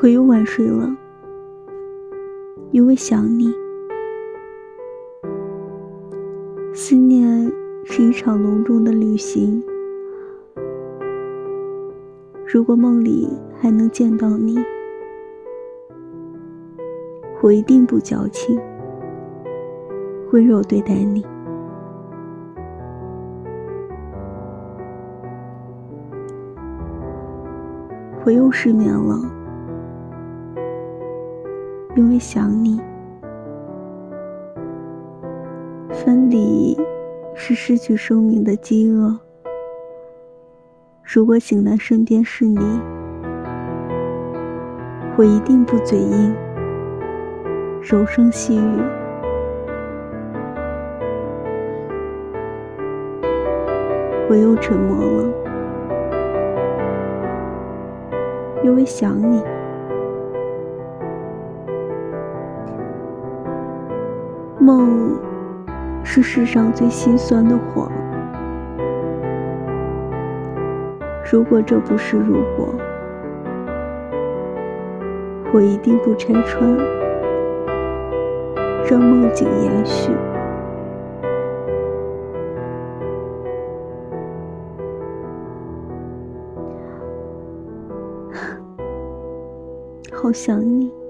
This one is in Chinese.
我又晚睡了，因为想你。思念是一场隆重的旅行，如果梦里还能见到你，我一定不矫情，温柔对待你。我又失眠了，因为想你。分离是失去生命的饥饿。如果醒来身边是你，我一定不嘴硬，柔声细语。我又沉默了，因为想你。梦。是世上最心酸的谎。如果这不是如果，我一定不拆穿，让梦境延续。好想你。